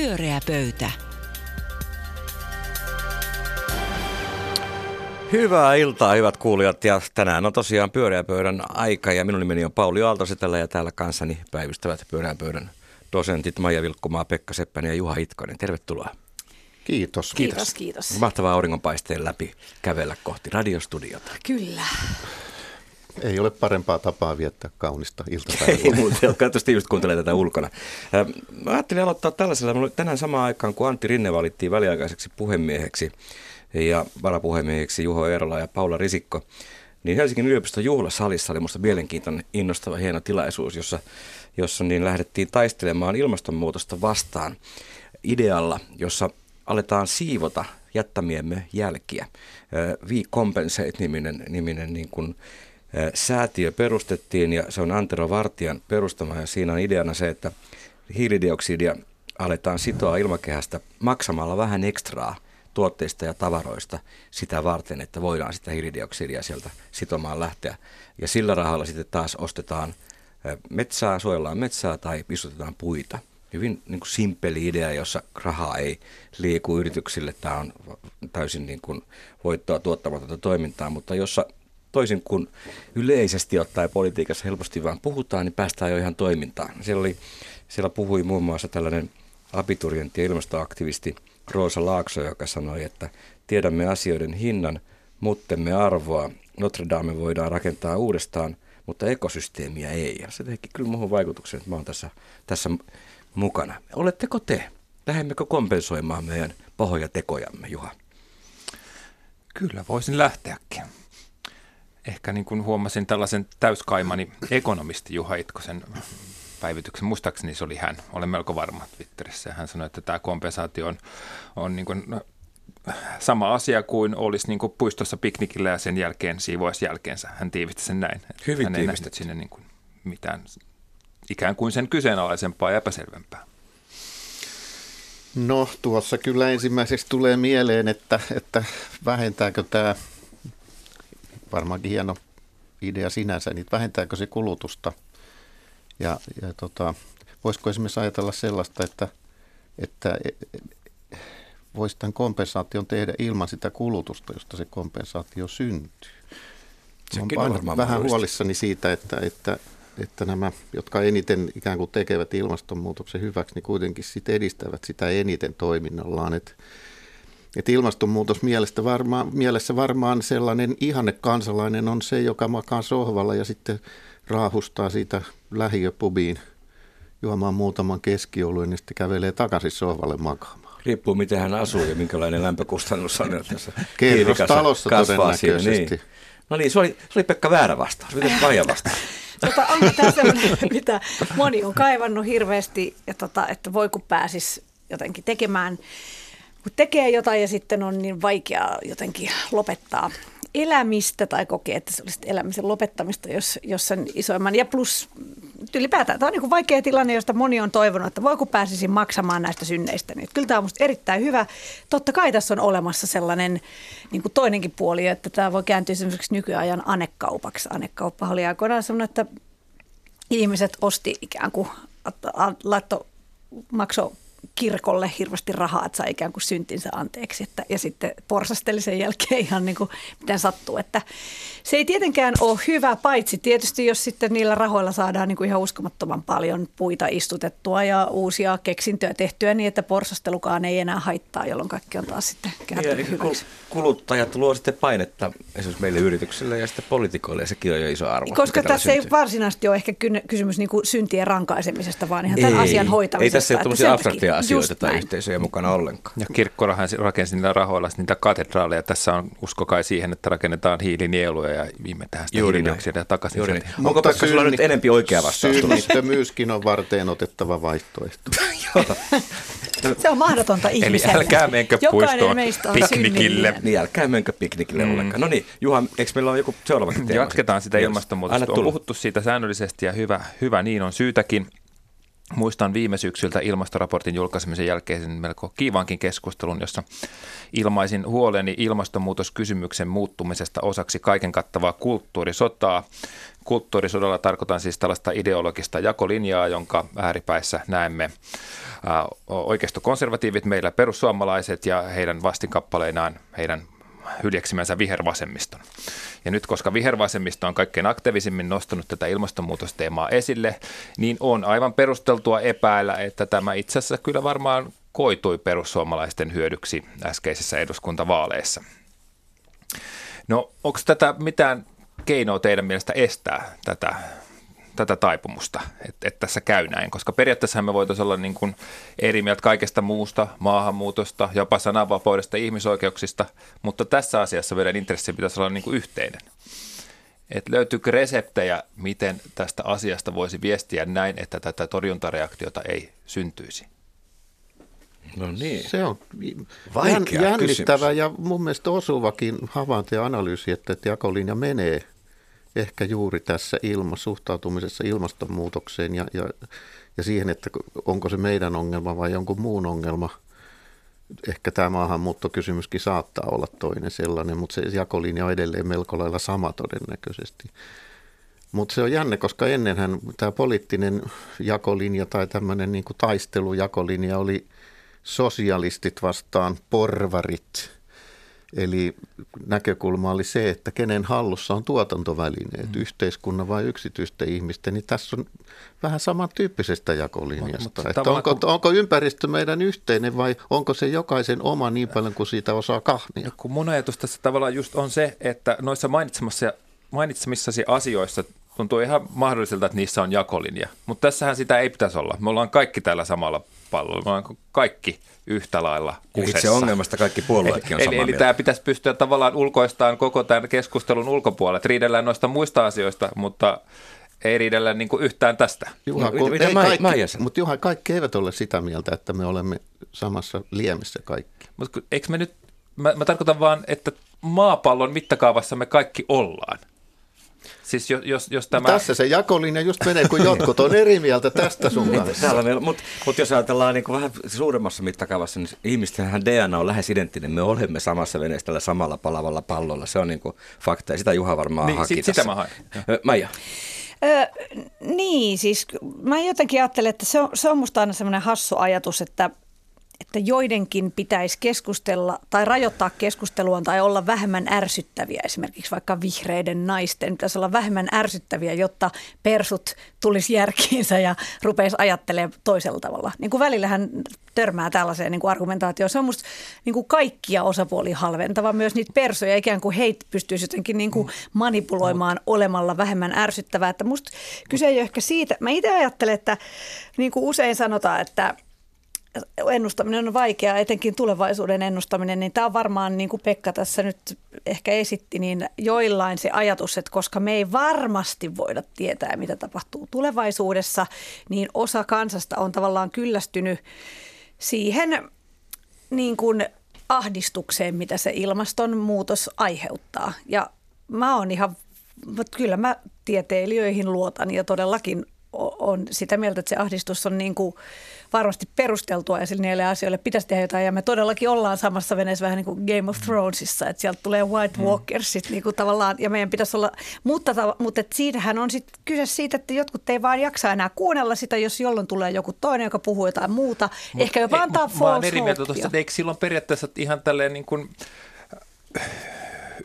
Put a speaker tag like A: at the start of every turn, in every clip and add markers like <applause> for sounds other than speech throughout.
A: Pyöreä pöytä.
B: Hyvää iltaa, hyvät kuulijat. Ja tänään on tosiaan pyöreä pöydän aika ja minun nimeni on Pauli Aaltosetälä ja täällä kanssani päivystävät pyöreän pöydän dosentit Maija Vilkkumaa, Pekka Seppänen ja Juha Itkonen. Tervetuloa.
C: Kiitos.
D: Kiitos, kiitos.
B: Mahtavaa auringonpaisteen läpi kävellä kohti radiostudiota.
D: Kyllä.
C: Ei ole parempaa tapaa viettää kaunista iltapäivää. <laughs>
B: Ei jotka tietysti just kuuntelee tätä ulkona. Mä ajattelin aloittaa tällaisella. Mulla tänään samaan aikaan, kun Antti Rinne valittiin väliaikaiseksi puhemieheksi ja varapuhemieheksi Juho Eerola ja Paula Risikko, niin Helsingin yliopiston juhlasalissa oli minusta mielenkiintoinen, innostava, hieno tilaisuus, jossa, jossa niin lähdettiin taistelemaan ilmastonmuutosta vastaan idealla, jossa aletaan siivota jättämiemme jälkiä. We Compensate-niminen niminen niin kuin, säätiö perustettiin ja se on Antero Vartijan perustama ja siinä on ideana se, että hiilidioksidia aletaan sitoa ilmakehästä maksamalla vähän ekstraa tuotteista ja tavaroista sitä varten, että voidaan sitä hiilidioksidia sieltä sitomaan lähteä. Ja sillä rahalla sitten taas ostetaan metsää, suojellaan metsää tai istutetaan puita. Hyvin niin kuin simppeli idea, jossa rahaa ei liiku yrityksille. Tämä on täysin niin kuin voittoa tuottamatonta toimintaa, mutta jossa toisin kuin yleisesti ottaen politiikassa helposti vaan puhutaan, niin päästään jo ihan toimintaan. Siellä, oli, siellä puhui muun muassa tällainen abiturientti ja ilmastoaktivisti Roosa Laakso, joka sanoi, että tiedämme asioiden hinnan, muttemme arvoa. Notre Dame voidaan rakentaa uudestaan, mutta ekosysteemiä ei. Ja se teki kyllä muuhun vaikutuksen, että mä oon tässä, tässä mukana. Oletteko te? Lähdemmekö kompensoimaan meidän pahoja tekojamme, Juha?
E: Kyllä, voisin lähteäkin ehkä niin kuin huomasin tällaisen täyskaimani ekonomisti Juha Itkosen päivityksen. Muistaakseni se oli hän, olen melko varma Twitterissä. Hän sanoi, että tämä kompensaatio on, on niin kuin, sama asia kuin olisi niin kuin puistossa piknikillä ja sen jälkeen siivoisi jälkeensä. Hän tiivisti sen näin.
B: Hyvin
E: hän ei nähnyt sinne niin kuin mitään ikään kuin sen kyseenalaisempaa ja epäselvempää.
C: No tuossa kyllä ensimmäiseksi tulee mieleen, että, että vähentääkö tämä varmaankin hieno idea sinänsä, niin vähentääkö se kulutusta? Ja, ja tota, voisiko esimerkiksi ajatella sellaista, että, että voisi tämän kompensaation tehdä ilman sitä kulutusta, josta se kompensaatio syntyy?
B: Sekin
C: Olen vähän mahdollista. huolissani siitä, että, että, että nämä, jotka eniten ikään kuin tekevät ilmastonmuutoksen hyväksi, niin kuitenkin sit edistävät sitä eniten toiminnallaan. Että että ilmastonmuutos mielestä varmaan, mielessä varmaan sellainen ihanne kansalainen on se, joka makaa sohvalla ja sitten raahustaa siitä lähiöpubiin juomaan muutaman keskioluen ja sitten kävelee takaisin sohvalle makaamaan.
B: Riippuu miten hän asuu ja minkälainen lämpökustannus on tässä.
C: Kerrostalossa todennäköisesti.
B: Niin. No niin, se oli, se oli Pekka väärä vastaus. Miten Maija vastaa? <laughs>
D: Tota, onko tämä sellainen, <laughs> mitä moni on kaivannut hirveästi, ja tota, että voi kun pääsis jotenkin tekemään kun tekee jotain ja sitten on niin vaikea jotenkin lopettaa elämistä tai kokee, että se olisi elämisen lopettamista, jos, jos sen isoimman. Ja plus ylipäätään tämä on niin vaikea tilanne, josta moni on toivonut, että voi kun pääsisi maksamaan näistä synneistä. Niin kyllä tämä on minusta erittäin hyvä. Totta kai tässä on olemassa sellainen niin kuin toinenkin puoli, että tämä voi kääntyä esimerkiksi nykyajan anekaupaksi. Anekauppa oli aikoinaan sellainen, että ihmiset osti ikään kuin, laitto makso kirkolle hirveästi rahaa, että saa ikään kuin syntinsä anteeksi. Että, ja sitten porsasteli sen jälkeen <laughs> ihan niin kuin miten sattuu. Että se ei tietenkään ole hyvä, paitsi tietysti jos sitten niillä rahoilla saadaan niin kuin ihan uskomattoman paljon puita istutettua ja uusia keksintöjä tehtyä niin, että porsastelukaan ei enää haittaa, jolloin kaikki on taas sitten kääntynyt hyväksi.
B: Kuluttajat luo sitten painetta esimerkiksi meille yrityksille ja sitten poliitikoille ja sekin on jo iso arvo.
D: Koska tässä syntyy. ei varsinaisesti ole ehkä kysymys niin kuin syntien rankaisemisesta, vaan ihan tämän ei, asian hoitamisesta.
B: Ei tässä ole tämmöisiä abstraktia asioita tai yhteisöjä mukana ollenkaan.
E: Ja kirkkorahan rakensi niillä rahoilla niitä katedraaleja. Tässä on usko kai siihen, että rakennetaan hiilinieluja ja imetään sitä hiilidioksidia takaisin. Juuri
B: niin. Onko Pekka sulla nyt enempi oikea vastaus
C: myöskin on varteen otettava vaihtoehto. <laughs>
D: Se on mahdotonta ihmiselle.
E: Eli älkää menkö puistoon piknikille.
B: Niin, älkää menkö piknikille mm. ollenkaan. No niin, Juha, eikö meillä ole joku seuraava teema?
E: Jatketaan sitä ilmastonmuutosta. On puhuttu siitä säännöllisesti ja hyvä, hyvä niin on syytäkin. Muistan viime syksyltä ilmastoraportin julkaisemisen jälkeisen melko kiivaankin keskustelun, jossa ilmaisin huoleni ilmastonmuutoskysymyksen muuttumisesta osaksi kaiken kattavaa kulttuurisotaa. kulttuurisodalla tarkoitan siis tällaista ideologista jakolinjaa, jonka ääripäissä näemme oikeistokonservatiivit, meillä perussuomalaiset ja heidän vastinkappaleinaan heidän hyljeksimänsä vihervasemmiston. Ja nyt, koska vihervasemmisto on kaikkein aktiivisimmin nostanut tätä ilmastonmuutosteemaa esille, niin on aivan perusteltua epäillä, että tämä itse asiassa kyllä varmaan koitui perussuomalaisten hyödyksi äskeisissä eduskuntavaaleissa. No, onko tätä mitään keinoa teidän mielestä estää tätä tätä taipumusta, että, että tässä käy näin, koska periaatteessa me voitaisiin olla niin kuin eri mieltä kaikesta muusta, maahanmuutosta, jopa sananvapaudesta, ihmisoikeuksista, mutta tässä asiassa meidän intressi pitäisi olla niin kuin yhteinen. Et löytyykö reseptejä, miten tästä asiasta voisi viestiä näin, että tätä torjuntareaktiota ei syntyisi?
C: No niin. Se on Vaikea jännittävä kysymys. ja mun mielestä osuvakin havainto ja analyysi, että jakolinja menee – ehkä juuri tässä ilma, suhtautumisessa ilmastonmuutokseen ja, ja, ja siihen, että onko se meidän ongelma vai jonkun muun ongelma. Ehkä tämä maahanmuuttokysymyskin saattaa olla toinen sellainen, mutta se jakolinja on edelleen melko lailla sama todennäköisesti. Mutta se on jänne, koska ennenhän tämä poliittinen jakolinja tai tämmöinen niin taistelujakolinja oli sosialistit vastaan porvarit – Eli näkökulma oli se, että kenen hallussa on tuotantovälineet, mm. yhteiskunnan vai yksityisten ihmisten, niin tässä on vähän samantyyppisestä jakolinjasta. Mut, että onko, kun... onko ympäristö meidän yhteinen vai onko se jokaisen oma niin paljon kuin siitä osaa kahmia?
E: Kun mun ajatus tässä tavallaan just on se, että noissa mainitsemassa mainitsemissasi asioissa tuntuu ihan mahdolliselta, että niissä on jakolinja. Mutta tässähän sitä ei pitäisi olla. Me ollaan kaikki täällä samalla Me ollaan kaikki yhtä lailla kusessa.
B: Itse ongelmasta kaikki puolueetkin on
E: eli, eli, eli tämä pitäisi pystyä tavallaan ulkoistaan koko tämän keskustelun ulkopuolelle. Riidellään noista muista asioista, mutta ei riidellä niin kuin yhtään tästä.
C: Juha, no, ei mä, kaikki, mä mutta Juha, kaikki eivät ole sitä mieltä, että me olemme samassa liemessä kaikki.
E: Mutta eikö me nyt, mä, mä tarkoitan vaan, että maapallon mittakaavassa me kaikki ollaan. Siis jos, jos, jos tämä...
C: No tässä se jakolinja just menee, kun jotkut on eri mieltä tästä sun niin, kanssa.
B: Mutta mut jos ajatellaan niin vähän suuremmassa mittakaavassa, niin ihmistenhän DNA on lähes identtinen. Me olemme samassa veneessä tällä samalla palavalla pallolla. Se on niin kuin fakta ja sitä Juha varmaan niin, haki sit,
E: Sitä mä hain.
B: Maija.
D: Ö, niin, siis mä jotenkin ajattelen, että se on, se on musta aina semmoinen hassu ajatus, että että joidenkin pitäisi keskustella tai rajoittaa keskustelua tai olla vähemmän ärsyttäviä. Esimerkiksi vaikka vihreiden naisten pitäisi olla vähemmän ärsyttäviä, jotta persut tulisi järkiinsä ja rupeisi ajattelemaan toisella tavalla. Niin kuin välillähän törmää tällaiseen niin kuin argumentaatioon. Se on musta niin kuin kaikkia osapuolia halventava, myös niitä persoja, ikään kuin heitä pystyisi jotenkin niin kuin manipuloimaan olemalla vähemmän ärsyttävää. Että musta kyse ei ole ehkä siitä. Mä itse ajattelen, että niin kuin usein sanotaan, että – ennustaminen on vaikeaa, etenkin tulevaisuuden ennustaminen, niin tämä on varmaan, niin kuin Pekka tässä nyt ehkä esitti, niin joillain se ajatus, että koska me ei varmasti voida tietää, mitä tapahtuu tulevaisuudessa, niin osa kansasta on tavallaan kyllästynyt siihen niin kuin ahdistukseen, mitä se ilmastonmuutos aiheuttaa. Ja mä oon ihan, kyllä mä tieteilijöihin luotan ja todellakin on sitä mieltä, että se ahdistus on niin kuin varmasti perusteltua ja sille niille asioille pitäisi tehdä jotain. Ja me todellakin ollaan samassa veneessä vähän niin kuin Game of Thronesissa, että sieltä tulee White. Walkersit mm. niin kuin tavallaan ja meidän pitäisi olla, mutta, mutta että siitähän on sitten kyse siitä, että jotkut ei vaan jaksa enää kuunnella sitä, jos jolloin tulee joku toinen, joka puhuu jotain muuta. Mut Ehkä jopa antaa false Mä olen eri mieltä tuosta,
E: että eikö silloin periaatteessa ihan tälleen niin kuin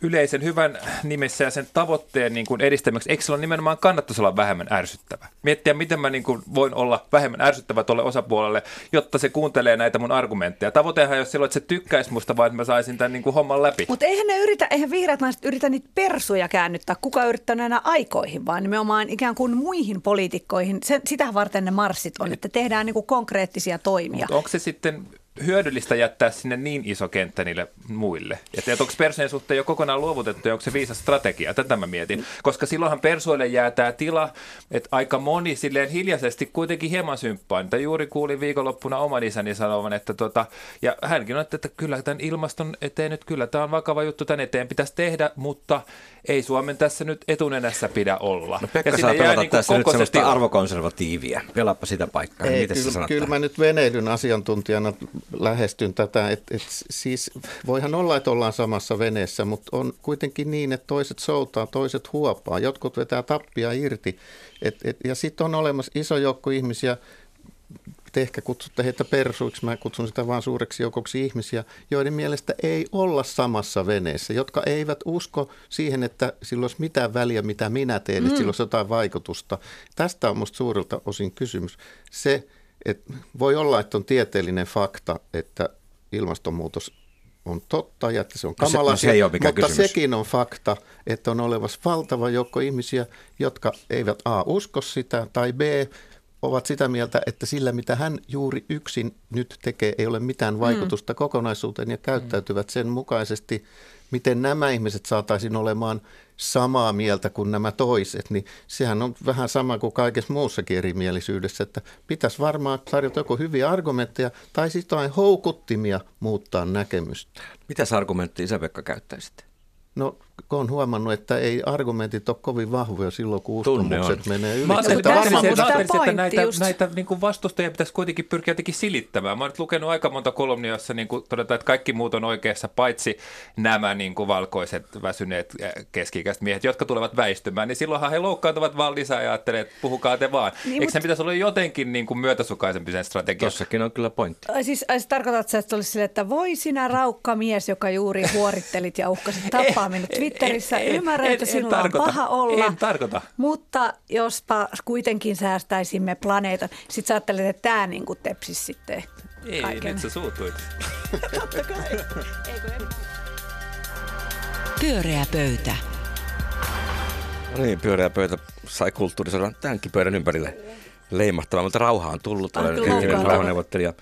E: yleisen hyvän nimessä ja sen tavoitteen niin kuin edistämiseksi, eikö silloin nimenomaan kannattaisi olla vähemmän ärsyttävä? Miettiä, miten mä niin kuin voin olla vähemmän ärsyttävä tuolle osapuolelle, jotta se kuuntelee näitä mun argumentteja. Tavoitehan jos silloin, että se tykkäisi musta, vaan että mä saisin tämän niin kuin homman läpi.
D: Mutta eihän ne yritä, eihän vihreät naiset yritä niitä persuja käännyttää. Kuka yrittää enää aikoihin, vaan nimenomaan ikään kuin muihin poliitikkoihin. Se, sitä varten ne marssit on, että tehdään niin kuin konkreettisia toimia.
E: Mutta onko se sitten hyödyllistä jättää sinne niin iso kenttä niille muille? Että, että onko persojen suhteen jo kokonaan luovutettu ja onko se viisas strategia? Tätä mä mietin. Koska silloinhan persoille jää tämä tila, että aika moni silleen hiljaisesti kuitenkin hieman symppaa. Että juuri kuulin viikonloppuna oman isäni sanovan, että tota, ja hänkin on, että, että kyllä tämän ilmaston eteen nyt kyllä tämä on vakava juttu, tämän eteen pitäisi tehdä, mutta ei Suomen tässä nyt etunenässä pidä olla.
B: No Pekka ja saa pelata niin tässä nyt sellaista arvokonservatiivia. Pelaappa sitä paikkaa. Ei,
C: kyllä, kyllä mä nyt veneilyn asiantuntijana lähestyn tätä, että et siis voihan olla, että ollaan samassa veneessä, mutta on kuitenkin niin, että toiset soutaa, toiset huopaa, jotkut vetää tappia irti. Et, et, ja sitten on olemassa iso joukko ihmisiä, te ehkä kutsutte heitä persuiksi, mä kutsun sitä vain suureksi joukoksi ihmisiä, joiden mielestä ei olla samassa veneessä, jotka eivät usko siihen, että sillä olisi mitään väliä, mitä minä teen, mm. että sillä olisi jotain vaikutusta. Tästä on minusta suurelta osin kysymys. Se, että voi olla, että on tieteellinen fakta, että ilmastonmuutos on totta ja että se on kamala, no se, no se ei mutta kysymys. sekin on fakta, että on olevassa valtava joukko ihmisiä, jotka eivät A usko sitä tai B ovat sitä mieltä, että sillä mitä hän juuri yksin nyt tekee ei ole mitään mm. vaikutusta mm. kokonaisuuteen ja käyttäytyvät sen mukaisesti, miten nämä ihmiset saataisiin olemaan samaa mieltä kuin nämä toiset, niin sehän on vähän sama kuin kaikessa muussakin erimielisyydessä, että pitäisi varmaan tarjota joko hyviä argumentteja tai sitten jotain houkuttimia muuttaa näkemystä.
B: Mitäs argumenttia Isä-Pekka käyttäisitte?
C: No olen huomannut, että ei argumentit ole kovin vahvoja silloin, kun uskomukset menee yli.
E: Mä ajattelin, että, varmaan, että, että näitä, näitä niin kuin vastustajia pitäisi kuitenkin pyrkiä jotenkin silittämään. Mä olen nyt lukenut aika monta kolumnia, jossa niin kuin todetaan, että kaikki muut on oikeassa, paitsi nämä niin kuin valkoiset, väsyneet keski miehet, jotka tulevat väistymään. Niin silloinhan he loukkaantuvat vaan lisää ja ajattelee, että puhukaa te vaan. Niin, Eikö mutta... se pitäisi olla jotenkin niin kuin myötäsukaisempi sen strategia?
B: Tossakin on kyllä pointti.
D: Siis, siis tarkoitatko, että olisi sille, että voi sinä raukka mies, joka juuri <laughs> huorittelit ja uhkasit tappaa minut <laughs> Twitterissä. En, Ymmärrän, en, että sinulla en, on paha olla.
E: En tarkoita.
D: Mutta jospa kuitenkin säästäisimme planeetan. Sitten sä ajattelet, että tämä niin kuin tepsisi sitten
E: Ei, kaiken. nyt sä suutuit. <laughs> Totta kai. Eikö
B: Pyöreä pöytä. No niin, pyöreä pöytä sai kulttuurisodan tämänkin pöydän ympärille leimahtavaa, mutta rauha on tullut. Olen rauhaneuvottelija.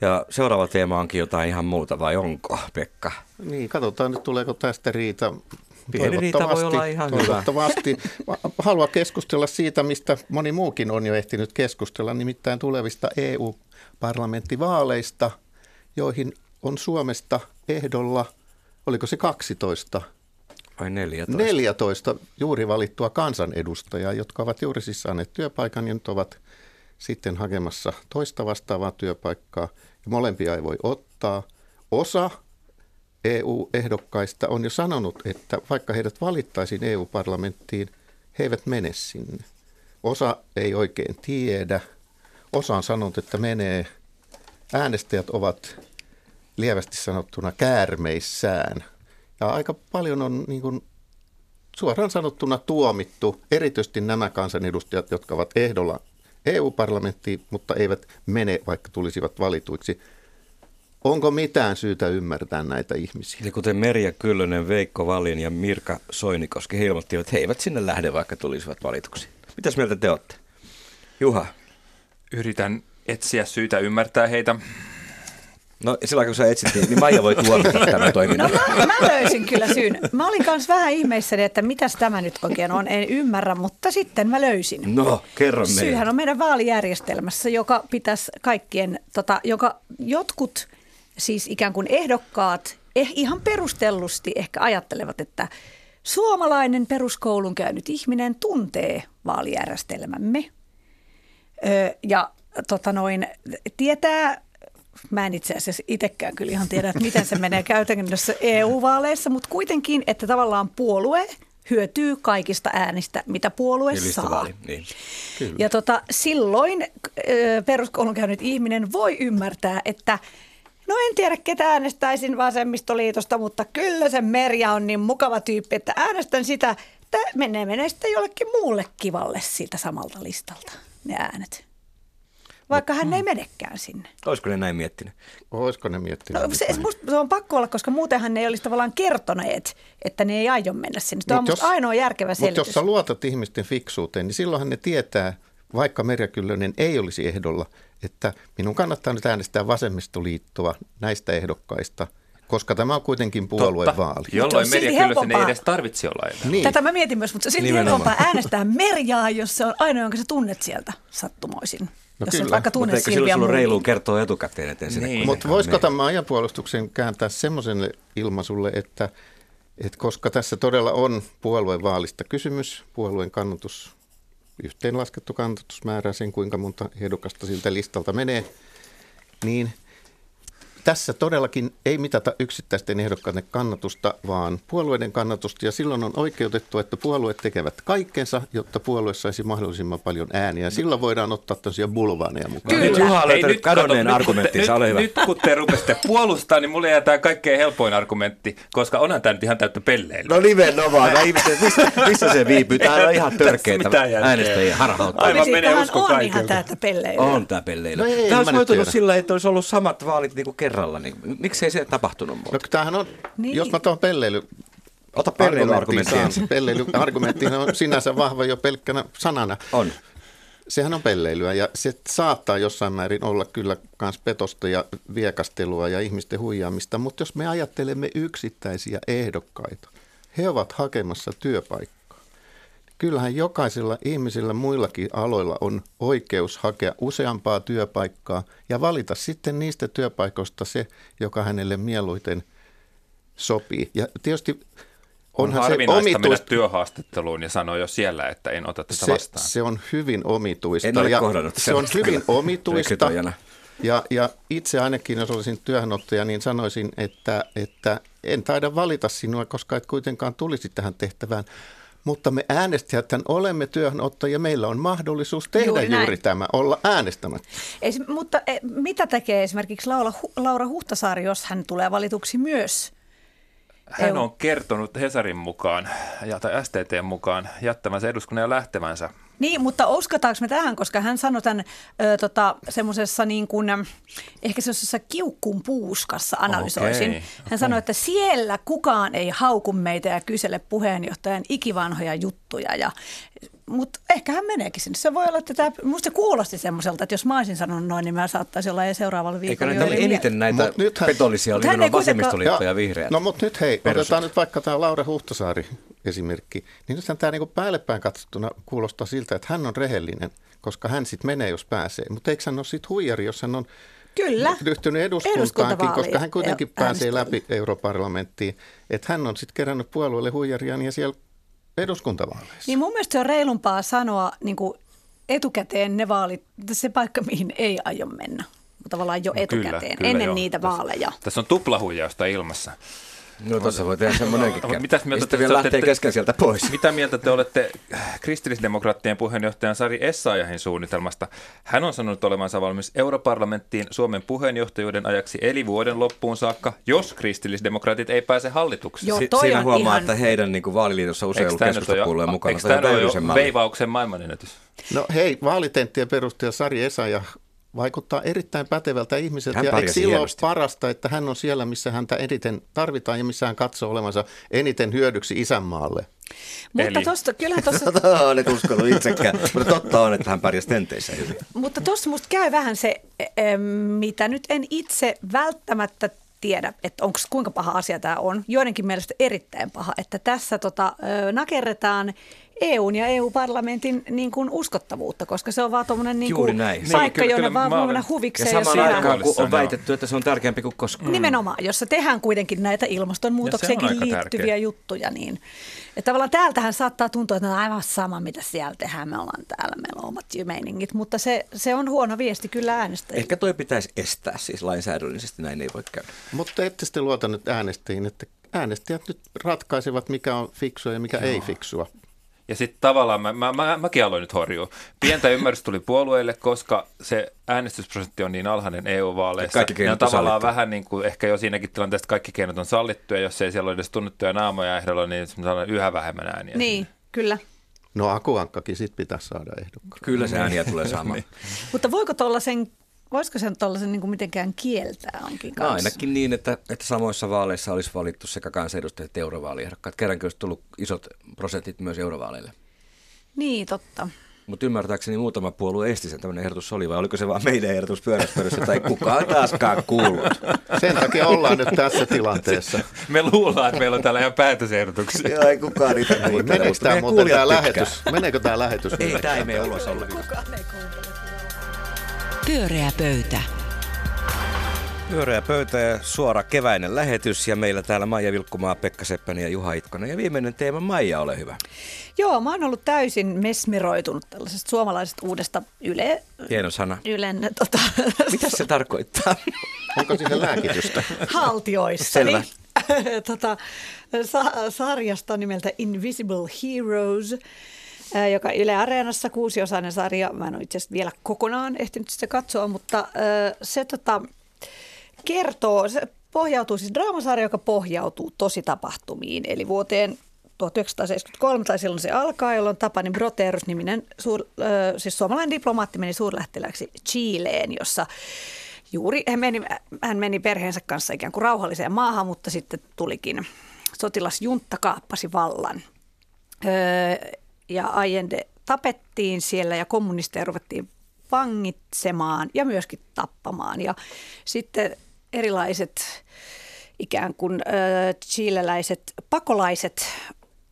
B: Ja seuraava teema onkin jotain ihan muuta, vai onko, Pekka?
C: Niin, katsotaan nyt tuleeko tästä riita.
B: Pieni riita voi olla ihan
C: toivottavasti. Haluan keskustella siitä, mistä moni muukin on jo ehtinyt keskustella, nimittäin tulevista EU-parlamenttivaaleista, joihin on Suomesta ehdolla, oliko se 12
B: vai 14?
C: 14 juuri valittua kansanedustajaa, jotka ovat juuri siis saaneet työpaikan ja nyt ovat sitten hakemassa toista vastaavaa työpaikkaa. Ja molempia ei voi ottaa. Osa EU-ehdokkaista on jo sanonut, että vaikka heidät valittaisiin EU-parlamenttiin, he eivät mene sinne. Osa ei oikein tiedä. Osa on sanonut, että menee. Äänestäjät ovat lievästi sanottuna käärmeissään. Ja aika paljon on niin kuin suoraan sanottuna tuomittu, erityisesti nämä kansanedustajat, jotka ovat ehdolla EU-parlamenttiin, mutta eivät mene, vaikka tulisivat valituiksi. Onko mitään syytä ymmärtää näitä ihmisiä?
B: Ja kuten Merja Kyllönen, Veikko Valin ja Mirka Soinikoski, he ilmoittivat, että he eivät sinne lähde, vaikka tulisivat valituksi. Mitäs mieltä te olette? Juha.
E: Yritän etsiä syytä ymmärtää heitä.
B: No sillä kun sä etsit, niin, niin Maija voi tuoda tämän <laughs> toiminnan.
D: No mä, mä löysin kyllä syyn. Mä olin kanssa vähän ihmeissäni, että mitäs tämä nyt oikein on. En ymmärrä, mutta sitten mä löysin.
B: No, kerro meille.
D: Syyhän on meidän vaalijärjestelmässä, joka pitäisi kaikkien, tota, joka jotkut siis ikään kuin ehdokkaat eh, ihan perustellusti ehkä ajattelevat, että suomalainen peruskoulun käynyt ihminen tuntee vaalijärjestelmämme. Ö, ja tota noin, tietää mä en itse asiassa itsekään kyllä ihan tiedä, että miten se <laughs> menee käytännössä EU-vaaleissa, mutta kuitenkin, että tavallaan puolue hyötyy kaikista äänistä, mitä puolue niin, saa. Niin. Kyllä. Ja tota, silloin peruskoulun käynyt ihminen voi ymmärtää, että No en tiedä, ketä äänestäisin vasemmistoliitosta, mutta kyllä se Merja on niin mukava tyyppi, että äänestän sitä. Että menee, menee sitten jollekin muulle kivalle siitä samalta listalta ne äänet vaikka hän ei menekään sinne.
B: Olisiko ne näin miettinyt?
C: Olisiko ne miettinyt? No,
D: se, musta, se on pakko olla, koska muutenhan ne ei olisi tavallaan kertoneet, että ne ei aio mennä sinne. Se on jos, ainoa järkevä selitys.
C: Mutta jos sä luotat ihmisten fiksuuteen, niin silloinhan ne tietää, vaikka Merja Kyllönen ei olisi ehdolla, että minun kannattaa nyt äänestää vasemmistoliittoa näistä ehdokkaista – koska tämä on kuitenkin puoluevaali.
E: Jolloin Merja Kyllösen ei edes tarvitse olla ehdolla.
D: Niin. Tätä mä mietin myös, mutta silti helpompaa äänestää Merjaa, jos se on ainoa, jonka sä tunnet sieltä sattumoisin. No jos kyllä. vaikka tunne
B: Mutta eikö silloin reilu kertoa etukäteen, ettei sinne niin.
C: Mutta voisiko tämä ajanpuolustuksen kääntää semmoisen ilmaisulle, että, että koska tässä todella on puolueen vaalista kysymys, puolueen kannatus, yhteenlaskettu kannatusmäärä, sen kuinka monta ehdokasta siltä listalta menee, niin tässä todellakin ei mitata yksittäisten ehdokkaiden kannatusta, vaan puolueiden kannatusta. Ja silloin on oikeutettu, että puolueet tekevät kaikkensa, jotta puolue saisi mahdollisimman paljon ääniä. Silloin voidaan ottaa tosiaan bulvaaneja mukaan.
B: Kyllä. Nyt Juha on löytänyt kadonneen argumenttinsa,
E: ole hyvä. Nyt kun te rupesitte puolustaa, niin mulle jää tämä kaikkein helpoin argumentti, koska onhan tämä nyt ihan täyttä pelleilyä.
B: No nimenomaan. No, missä, missä se viipyy? Tämä on ihan törkeitä äänestäjiä harhauttaa.
D: Aivan menee usko on ihan täyttä pelleilyä.
B: On tämä pelleilyä. No tämä olisi voitunut sillä, että olisi ollut samat vaalit niin kuin kerralla. Niin, miksei se tapahtunut muuta?
C: No tämähän on, niin. jos mä tuon pelleily
B: Ota pelleilyargumenttiin.
C: Pelleilyargumentti on sinänsä vahva jo pelkkänä sanana.
B: On.
C: Sehän on pelleilyä ja se saattaa jossain määrin olla kyllä myös petosta ja viekastelua ja ihmisten huijaamista, mutta jos me ajattelemme yksittäisiä ehdokkaita, he ovat hakemassa työpaikkaa. Kyllähän jokaisella ihmisellä muillakin aloilla on oikeus hakea useampaa työpaikkaa ja valita sitten niistä työpaikoista se, joka hänelle mieluiten sopii. Ja tietysti
E: Onhan on harvinaista se omituista. mennä työhaastatteluun ja sanoa jo siellä, että en ota tätä
C: se,
E: vastaan.
C: Se on hyvin omituista.
B: En ole ja kohdannut
C: Se on hyvin <laughs> omituista. Ja, ja itse ainakin, jos olisin työhönottaja, niin sanoisin, että, että en taida valita sinua, koska et kuitenkaan tulisi tähän tehtävään. Mutta me äänestäjät olemme työhönottajia, meillä on mahdollisuus tehdä juuri, juuri tämä, olla äänestämättä.
D: Es, mutta e, mitä tekee esimerkiksi Laura, Laura Huhtasaari, jos hän tulee valituksi myös
E: hän on kertonut Hesarin mukaan ja, tai STT mukaan jättävänsä eduskunnan ja lähtevänsä.
D: Niin, mutta uskotaanko me tähän, koska hän sanoi tämän tota, semmoisessa niin kuin, ehkä semmoisessa kiukkun puuskassa analysoisin. Okay, hän okay. sanoi, että siellä kukaan ei hauku meitä ja kysele puheenjohtajan ikivanhoja juttuja ja mutta ehkä hän meneekin sinne. Se voi olla, että tämä, musta kuulosti semmoiselta, että jos mä olisin sanonut noin, niin mä saattaisi olla seuraavalla viikolla.
B: Eikö näitä eniten näitä mut nythän, petollisia oli nimenomaan vasemmistoliitto ja vihreät?
C: No mutta nyt hei, Persut. otetaan nyt vaikka tämä Laura Huhtasaari esimerkki. Niin nythän tämä niinku päällepäin katsottuna kuulostaa siltä, että hän on rehellinen, koska hän sitten menee, jos pääsee. Mutta eikö hän ole sitten huijari, jos hän on Kyllä. ryhtynyt eduskuntaankin, koska hän kuitenkin pääsee läpi europarlamenttiin. Että hän on sitten kerännyt puolueelle huijaria ja siellä eduskuntavaaleissa.
D: Niin mun mielestä se on reilumpaa sanoa niin kuin etukäteen ne vaalit, se paikka, mihin ei aio mennä. Tavallaan jo no, etukäteen, kyllä, kyllä ennen jo. niitä vaaleja.
E: Tässä, tässä on tuplahuijausta ilmassa.
B: No tuossa voi tehdä semmoinenkin. Mitäs mieltä te, vielä lähtee kesken sieltä pois.
E: Mitä mieltä te olette kristillisdemokraattien puheenjohtajan Sari Essayahin suunnitelmasta? Hän on sanonut olevansa valmis europarlamenttiin Suomen puheenjohtajuuden ajaksi eli vuoden loppuun saakka, jos kristillisdemokraatit ei pääse hallitukseen.
B: Joo, si- siinä huomaa, ihan... että heidän niin kuin, vaaliliitossa usein ollut keskustapuolueen mukana.
E: Eikö tämä ole jo veivauksen maailmanennätys?
C: No hei, vaalitenttien perusteella Sari Essaja vaikuttaa erittäin pätevältä ihmiseltä. Hän ja eikö silloin ole parasta, että hän on siellä, missä häntä eniten tarvitaan ja missä hän katsoo olevansa eniten hyödyksi isänmaalle?
D: Mutta tuosta, kyllähän tuossa... <laughs>
B: Olet uskonut itsekään, mutta totta on, että hän pärjäsi tenteissä hyvin.
D: Mutta tuossa musta käy vähän se, mitä nyt en itse välttämättä tiedä, että onko kuinka paha asia tämä on. Joidenkin mielestä erittäin paha, että tässä tota, nakerretaan EUn ja EU-parlamentin niin kuin uskottavuutta, koska se on vaan tuommoinen niin kuin paikka, niin, jonne vaan voi mennä huvikseen.
B: Ja samaan aikaan, kun on väitetty, että se on tärkeämpi kuin koskaan.
D: Nimenomaan, jossa tehdään kuitenkin näitä ilmastonmuutokseenkin liittyviä tärkeä. juttuja, niin että tavallaan täältähän saattaa tuntua, että on aivan sama, mitä siellä tehdään. Me ollaan täällä, meillä on omat meiningit, mutta se, se on huono viesti kyllä äänestäjille.
B: Ehkä toi pitäisi estää siis lainsäädännöllisesti, näin ei voi käydä.
C: Mutta ette sitten luota nyt äänestäjiin, että äänestäjät nyt ratkaisevat, mikä on fiksua ja mikä Joo. ei fiksua.
E: Ja sitten tavallaan mä, mä, mä, mäkin aloin nyt horjua. Pientä ymmärrystä tuli puolueille, koska se äänestysprosentti on niin alhainen EU-vaaleissa. Kaikki keinot on tavallaan sallittu. vähän niin kuin ehkä jo siinäkin tilanteessa kaikki keinot on sallittuja. Jos ei siellä ole edes tunnettuja naamoja ehdolla, niin se yhä vähemmän ääniä.
D: Niin, sinne. kyllä.
C: No Akuankkakin sitten pitäisi saada ehdokkaan.
B: Kyllä se ääniä tulee saamaan. niin.
D: Mutta voiko tuollaisen Voisiko sen tuollaisen niin mitenkään kieltää onkin kanssa?
B: No ainakin niin, että, että samoissa vaaleissa olisi valittu sekä kansanedustajat että eurovaaliehdokkaat. Kerrankin olisi tullut isot prosentit myös eurovaaleille.
D: Niin, totta.
B: Mutta ymmärtääkseni muutama puolue esti sen tämmöinen ehdotus oli, vai oliko se vaan meidän ehdotus pyöräspöydässä, tai kukaan taaskaan kuullut?
C: Sen takia ollaan nyt tässä tilanteessa. <laughs>
E: Me luullaan, että meillä on täällä ihan päätösehdotuksia.
B: Joo, ei kukaan niitä
C: Meneekö tämä muuten tämä lähetys? Meneekö tämä lähetys?
B: Ei, tämä ei mene ulos ollenkaan.
A: Pyöreä pöytä.
B: Pyöreä pöytä ja suora keväinen lähetys ja meillä täällä Maija Vilkkumaa, Pekka Seppänen ja Juha Itkonen. Ja viimeinen teema, Maija, ole hyvä.
D: Joo, mä oon ollut täysin mesmeroitunut tällaisesta suomalaisesta uudesta Yle...
B: Hieno sana.
D: Ylen, tota,
B: Mitä se tarkoittaa?
C: Onko siihen lääkitystä?
D: haltioissa.
B: Selvä. <laughs>
D: tota, sa- sarjasta nimeltä Invisible Heroes, joka Yle Areenassa kuusiosainen sarja. Mä en ole itse asiassa vielä kokonaan ehtinyt sitä katsoa, mutta se tota, kertoo, se pohjautuu siis draamasarja, joka pohjautuu tositapahtumiin, eli vuoteen 1973 tai silloin se alkaa, jolloin Tapani Broterus-niminen suur, äh, siis suomalainen diplomaatti meni suurlähettiläksi Chileen, jossa juuri hän meni, hän meni perheensä kanssa ikään kuin rauhalliseen maahan, mutta sitten tulikin sotilasjuntta kaappasi vallan. Öö, ja Allende tapettiin siellä ja kommunisteja ruvettiin vangitsemaan ja myöskin tappamaan. Ja sitten erilaiset ikään kuin ö, chileläiset pakolaiset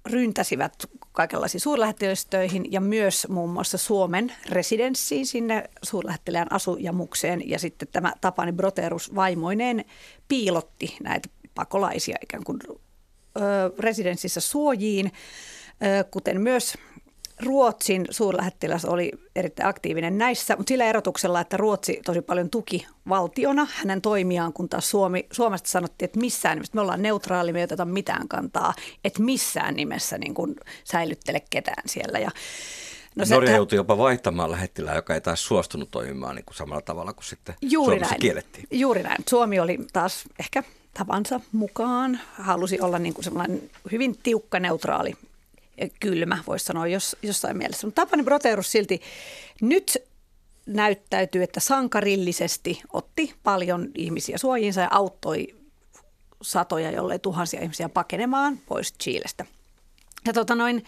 D: ryntäsivät kaikenlaisiin suurlähettilästöihin ja myös muun muassa Suomen residenssiin sinne suurlähettilään asujamukseen. Ja sitten tämä Tapani Broterus vaimoineen piilotti näitä pakolaisia ikään kuin ö, residenssissä suojiin, kuten myös Ruotsin suurlähettiläs oli erittäin aktiivinen näissä, mutta sillä erotuksella, että Ruotsi tosi paljon tuki valtiona hänen toimiaan, kun taas Suomi, Suomesta sanottiin, että missään nimessä, me ollaan neutraali, me ei oteta mitään kantaa, että missään nimessä niin kuin säilyttele ketään siellä. Ja
B: No Norja joutui jopa vaihtamaan lähettilää, joka ei taas suostunut toimimaan niin kuin samalla tavalla kuin sitten
D: Juuri
B: Suomessa
D: näin.
B: kiellettiin.
D: Juuri näin. Suomi oli taas ehkä tavansa mukaan, halusi olla niin kuin semmoinen hyvin tiukka, neutraali, kylmä, voisi sanoa jos, jossain mielessä. Mutta Tapani Broterus silti nyt näyttäytyy, että sankarillisesti otti paljon ihmisiä suojiinsa ja auttoi satoja, jollei tuhansia ihmisiä pakenemaan pois Chilestä. Ja tota noin,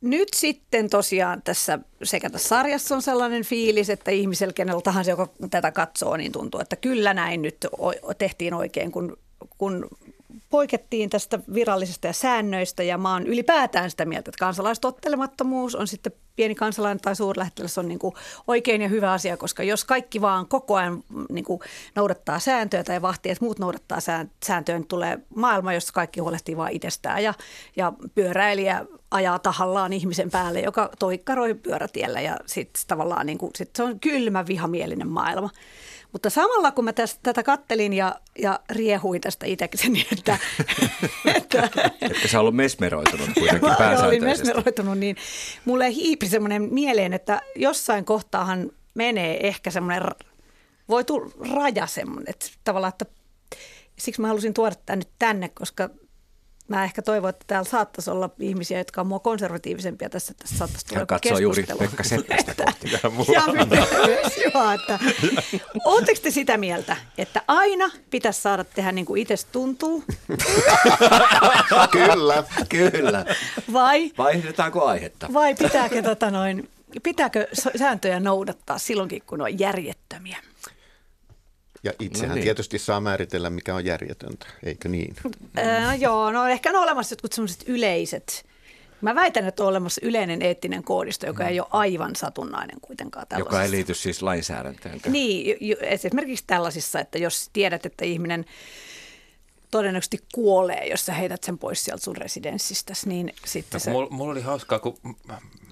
D: nyt sitten tosiaan tässä sekä tässä sarjassa on sellainen fiilis, että ihmisellä kenellä tahansa, joka tätä katsoo, niin tuntuu, että kyllä näin nyt tehtiin oikein, kun, kun poikettiin tästä virallisesta ja säännöistä ja mä oon ylipäätään sitä mieltä, että kansalaistottelemattomuus on sitten pieni kansalainen tai suurlähettiläs on niin kuin oikein ja hyvä asia, koska jos kaikki vaan koko ajan niin kuin noudattaa sääntöjä tai vahtii, että muut noudattaa sään- sääntöjä, niin tulee maailma, jossa kaikki huolehtii vain itsestään ja, ja pyöräilijä ajaa tahallaan ihmisen päälle, joka toikkaroi pyörätiellä ja sitten tavallaan niin kuin, sit se on kylmä vihamielinen maailma. Mutta samalla kun mä tästä, tätä kattelin ja, ja riehuin tästä itsekseni, niin <laughs> että, että
B: Että sä ollut mesmeroitunut kuitenkin <laughs>
D: Mä olin
B: pääsääntöisesti.
D: mesmeroitunut, niin mulle hiipi semmoinen mieleen, että jossain kohtaahan menee ehkä semmoinen, voi tulla raja semmoinen, että tavallaan, että siksi mä halusin tuoda tämän nyt tänne, koska mä ehkä toivon, että täällä saattaisi olla ihmisiä, jotka on mua konservatiivisempia tässä, että tässä saattaisi tulla
B: katsoo juuri. Pekka Seppästä kohti.
D: Ja minä myös, joo, että Oletteko te sitä mieltä, että aina pitäisi saada tehdä niin kuin itse tuntuu,
C: Kyllä.
B: Kyllä.
D: vai,
B: Vaihdetaanko aihetta?
D: vai pitääkö, tota noin, pitääkö sääntöjä noudattaa silloinkin, kun ne on järjettömiä?
C: Ja itsehän
B: No
C: no
B: niin.
C: tietysti saa määritellä, mikä on järjetöntä, eikö niin?
D: Ää, No joo, no ehkä on olemassa jotkut sellaiset yleiset. Mä väitän, että on olemassa yleinen eettinen koodisto, joka ei ole aivan satunnainen kuitenkaan tällaisessa.
B: Joka ei liity siis lainsäädäntöön.
D: Niin, esimerkiksi tällaisissa, että jos tiedät, että ihminen todennäköisesti kuolee, jos sä heität sen pois sieltä sun residenssistä, niin sitten
E: No,
D: se...
E: mulla, mulla oli hauskaa, kun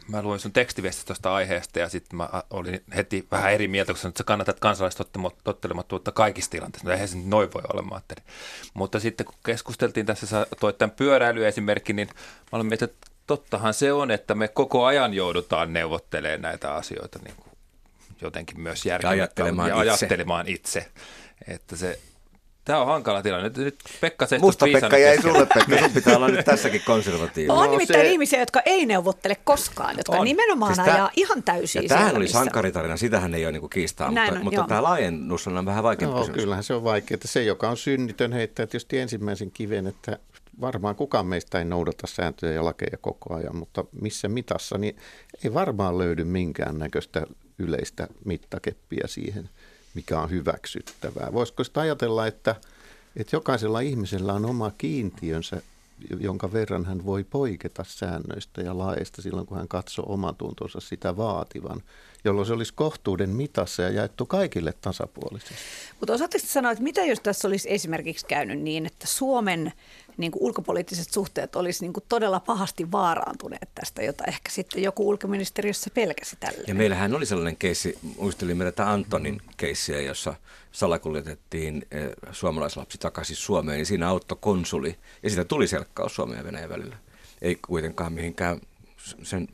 E: mä- luin sun tekstiviestistä tuosta aiheesta ja sitten mä olin heti vähän eri mieltä, kun sanoit, että sä kannatat kansalaistottelemattomuutta kaikissa tilanteissa. No eihän se nyt noin voi olla, mä ajattelin. Mutta sitten kun keskusteltiin tässä, sä toit tämän pyöräilyesimerkki, niin mä olin miettinyt, että tottahan se on, että me koko ajan joudutaan neuvottelemaan näitä asioita niin kuin jotenkin myös järkevästi
B: ajattelemaan
E: ja
B: itse.
E: ajattelemaan itse. Että se, tämä on hankala tilanne. Nyt, nyt Pekka se
B: Musta Pekka jäi sulle, Pekka. Sun pitää olla nyt tässäkin konservatiivinen.
D: On
C: No,
D: nimittäin
C: se-
D: ihmisiä, jotka ei neuvottele koskaan, jotka
E: On.
D: nimenomaan
B: Siis
D: ajaa ihan täysin
B: Ja tämähän oli
D: missä-
B: sankaritarina, sitähän ei ole niinku kiistaa,
D: Näin
B: mutta,
D: on,
B: mutta
D: joo.
B: tämä laajennus on vähän vaikeampi
C: No,
B: kysymys.
C: kyllähän se on vaikea, että se, joka on synnitön, heittää tietysti ensimmäisen kiven, että varmaan kukaan meistä ei noudata sääntöjä ja lakeja koko ajan, mutta missä mitassa, niin ei varmaan löydy minkäännäköistä yleistä mittakeppiä siihen, mikä on hyväksyttävää. Voisiko sitä ajatella, että, että jokaisella ihmisellä on oma kiintiönsä jonka verran hän voi poiketa säännöistä ja laeista silloin, kun hän katsoo omatuntonsa sitä vaativan, jolloin se olisi kohtuuden mitassa ja jaettu kaikille tasapuolisesti.
D: Mutta osaatteko sanoa, että mitä jos tässä olisi esimerkiksi käynyt niin, että Suomen niin kuin ulkopoliittiset suhteet olisi niin kuin todella pahasti vaaraantuneet tästä, jota ehkä sitten joku ulkoministeriössä pelkäsi tälle.
B: Ja meillähän oli sellainen keissi, muistelimme tätä Antonin keissiä, jossa salakuljetettiin eh, suomalaislapsi takaisin Suomeen, niin siinä auttoi konsuli, ja siitä tuli selkkaus Suomen ja Venäjän välillä. Ei kuitenkaan mihinkään sen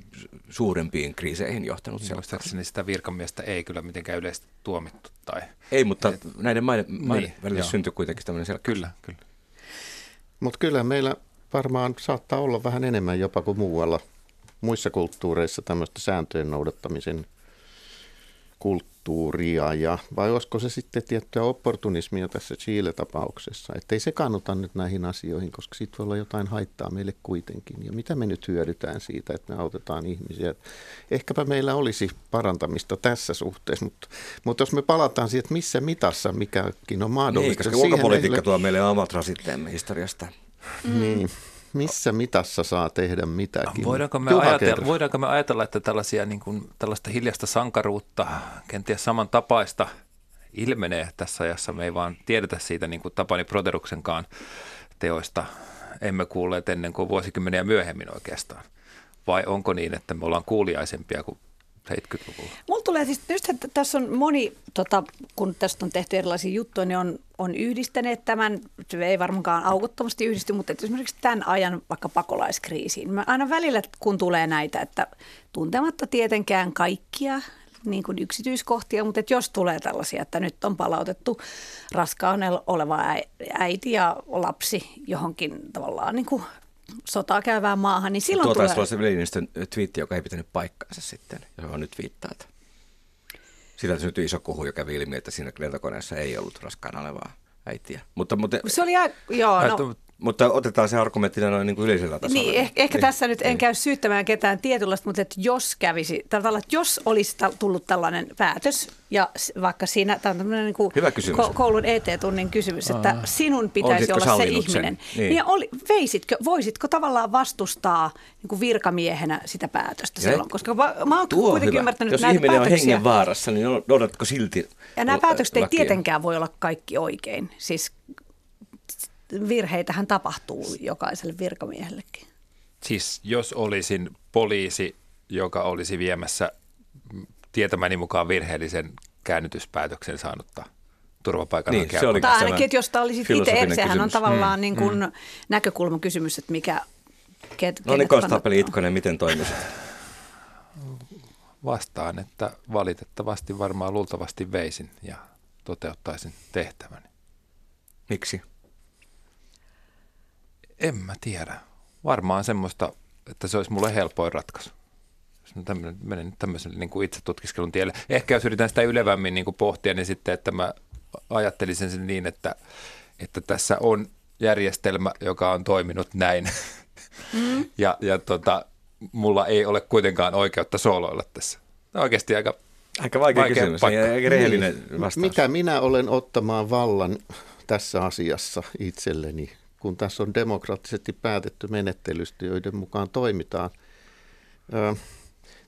B: suurempiin kriiseihin johtanut selkkaus.
E: Niin sitä virkamiestä ei kyllä mitenkään yleisesti tuomittu. Tai...
B: Ei, mutta Et, näiden maiden, maiden niin, välillä joo. syntyi kuitenkin tämmöinen selkkaus.
E: Kyllä, kyllä.
C: Mutta kyllä meillä varmaan saattaa olla vähän enemmän jopa kuin muualla muissa kulttuureissa tämmöistä sääntöjen noudattamisen kulttuuria, ja, vai olisiko se sitten tiettyä opportunismia tässä Chile-tapauksessa, että ei se kannata nyt näihin asioihin, koska siitä voi olla jotain haittaa meille kuitenkin, ja mitä me nyt hyödytään siitä, että me autetaan ihmisiä. Ehkäpä meillä olisi parantamista tässä suhteessa, mutta, mutta jos me palataan siihen, että missä mitassa mikäkin on mahdollista.
B: Niin, koska ulkopolitiikka meille... tuo meille omat rasitteemme historiasta.
C: Mm. Niin missä mitassa saa tehdä mitäkin.
E: Voidaanko me, ajatella, voidaanko me ajatella, että tällaisia, niin kuin, tällaista hiljasta sankaruutta, kenties samantapaista ilmenee tässä ajassa? Me ei vaan tiedetä siitä niin kuin Tapani Proteruksenkaan teoista. Emme kuulleet ennen kuin vuosikymmeniä myöhemmin oikeastaan. Vai onko niin, että me ollaan kuuliaisempia kuin 70-luvulla?
D: Mulla tulee siis, just, että tässä on moni, tota, kun tästä on tehty erilaisia juttuja, niin on, on yhdistäneet tämän, ei varmaankaan aukottomasti yhdisty, mutta esimerkiksi tämän ajan vaikka pakolaiskriisiin. Mä aina välillä, kun tulee näitä, että tuntematta tietenkään kaikkia niin kuin yksityiskohtia, mutta että jos tulee tällaisia, että nyt on palautettu raskaan oleva äiti ja lapsi johonkin tavallaan niin kuin sotaa käyvään maahan, niin silloin
B: Tuo
D: tulee...
B: se Leninistön twiitti, joka ei pitänyt paikkaansa sitten, johon nyt viittaat. Siitä syntyi iso kuhu, joka kävi ilmi, että siinä lentokoneessa ei ollut raskaana olevaa äitiä. Mutta, mutta,
D: se oli, joo, no,
B: mutta otetaan se argumenttina noin niin kuin yleisellä tasolla.
D: Niin, ehkä, ehkä niin. tässä nyt en niin. käy syyttämään ketään tietynlaista, mutta että jos kävisi, tavallaan, että jos olisi tullut tällainen päätös, ja vaikka siinä, tämä on tämmöinen niin kuin koulun ET-tunnin kysymys, että Aa. sinun pitäisi Olisitko olla se ihminen. Niin. Niin oli, veisitkö, voisitko tavallaan vastustaa niin kuin virkamiehenä sitä päätöstä ja silloin? Koska mä, mä oon kuitenkin hyvä. ymmärtänyt
B: Jos
D: näitä
B: ihminen
D: päätöksiä.
B: on hengen vaarassa, niin noudatko silti
D: Ja nämä päätökset ei tietenkään voi olla kaikki oikein. Siis virheitähän tapahtuu jokaiselle virkamiehellekin.
E: Siis jos olisin poliisi, joka olisi viemässä tietämäni mukaan virheellisen käännytyspäätöksen saanutta turvapaikan
B: niin, se oli
D: Tai ainakin, että jos tämä olisit itse, sehän on tavallaan mm, niin kuin mm. näkökulmakysymys, että mikä...
B: Ket, no niin, Konstaapeli Itkonen, miten toimisit?
E: Vastaan, että valitettavasti varmaan luultavasti veisin ja toteuttaisin tehtäväni.
B: Miksi?
E: En mä tiedä. Varmaan semmoista, että se olisi mulle helpoin ratkaisu. Tämmönen, menen nyt tämmöisen niin kuin itse tutkiskelun tielle. Ehkä jos yritän sitä ylevämmin niin kuin pohtia, niin sitten, että mä ajattelisin sen niin, että, että tässä on järjestelmä, joka on toiminut näin. Mm. <laughs> ja ja tota, mulla ei ole kuitenkaan oikeutta sooloilla tässä. Oikeasti aika
B: Aika vaikea, vaikea kysymys, paikka. aika rehellinen niin. vastaus.
C: Mitä minä olen ottamaan vallan tässä asiassa itselleni kun tässä on demokraattisesti päätetty menettelystä, joiden mukaan toimitaan.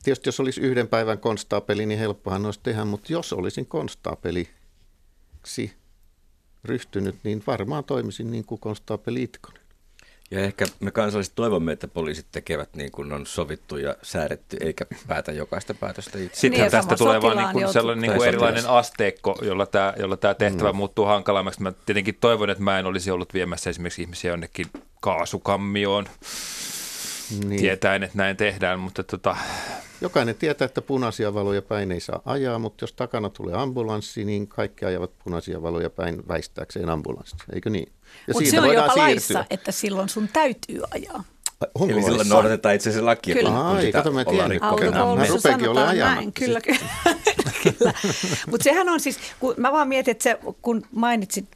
C: Tietysti jos olisi yhden päivän konstaapeli, niin helppohan olisi tehdä, mutta jos olisin konstaapeliksi ryhtynyt, niin varmaan toimisin niin kuin konstaapeli Itkonen.
B: Ja ehkä me kansalliset toivomme, että poliisit tekevät niin kuin on sovittu ja säädetty, eikä päätä jokaista päätöstä itse.
E: Sitten niin, tästä tulee vain niin kuin sellainen niin kuin erilainen asteikko, jolla tämä, jolla tämä tehtävä mm. muuttuu hankalammaksi. Mä tietenkin toivon, että mä en olisi ollut viemässä esimerkiksi ihmisiä jonnekin kaasukammioon niin. tietäen, että näin tehdään, mutta tota...
C: Jokainen tietää, että punaisia valoja päin ei saa ajaa, mutta jos takana tulee ambulanssi, niin kaikki ajavat punaisia valoja päin väistääkseen ambulanssi, eikö niin?
D: Mutta se on jopa laissa, että silloin sun täytyy ajaa.
B: Onko Eli silloin noudatetaan itse asiassa lakia,
D: kyllä.
B: kun,
C: kun sitä Ai, mä tiedän. Mä rupeankin olemaan ajamaan.
D: Kyllä, kyllä. <laughs> kyllä. Mutta sehän on siis, kun mä vaan mietin, että se, kun mainitsit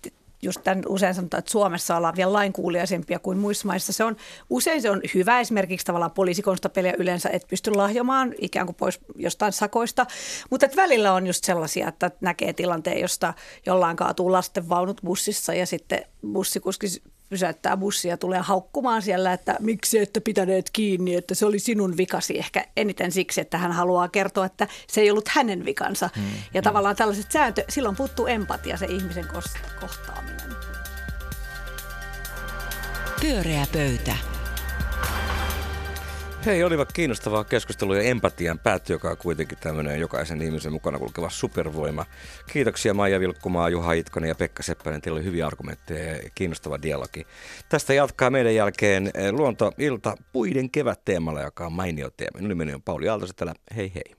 D: just tämän usein sanotaan, että Suomessa ollaan vielä lainkuuliaisempia kuin muissa maissa. Se on, usein se on hyvä esimerkiksi tavallaan poliisikonstapelia yleensä, että pysty lahjomaan ikään kuin pois jostain sakoista. Mutta että välillä on just sellaisia, että näkee tilanteen, josta jollain kaatuu lastenvaunut bussissa ja sitten bussikuski pysäyttää bussia ja tulee haukkumaan siellä, että miksi ette pitäneet kiinni, että se oli sinun vikasi. Ehkä eniten siksi, että hän haluaa kertoa, että se ei ollut hänen vikansa. Hmm. Ja hmm. tavallaan tällaiset sääntö, silloin puuttuu empatia, se ihmisen kohtaaminen.
B: Pyöreä pöytä. Hei, olivat kiinnostavaa keskustelua ja empatian päätty, joka on kuitenkin tämmöinen jokaisen ihmisen mukana kulkeva supervoima. Kiitoksia Maija Vilkkumaa, Juha Itkonen ja Pekka Seppänen. Teillä oli hyviä argumentteja ja kiinnostava dialogi. Tästä jatkaa meidän jälkeen eh, Luonto Ilta puiden kevätteemalla, joka on mainio teema. Minun nimeni on Pauli Aaltosetälä. Hei hei.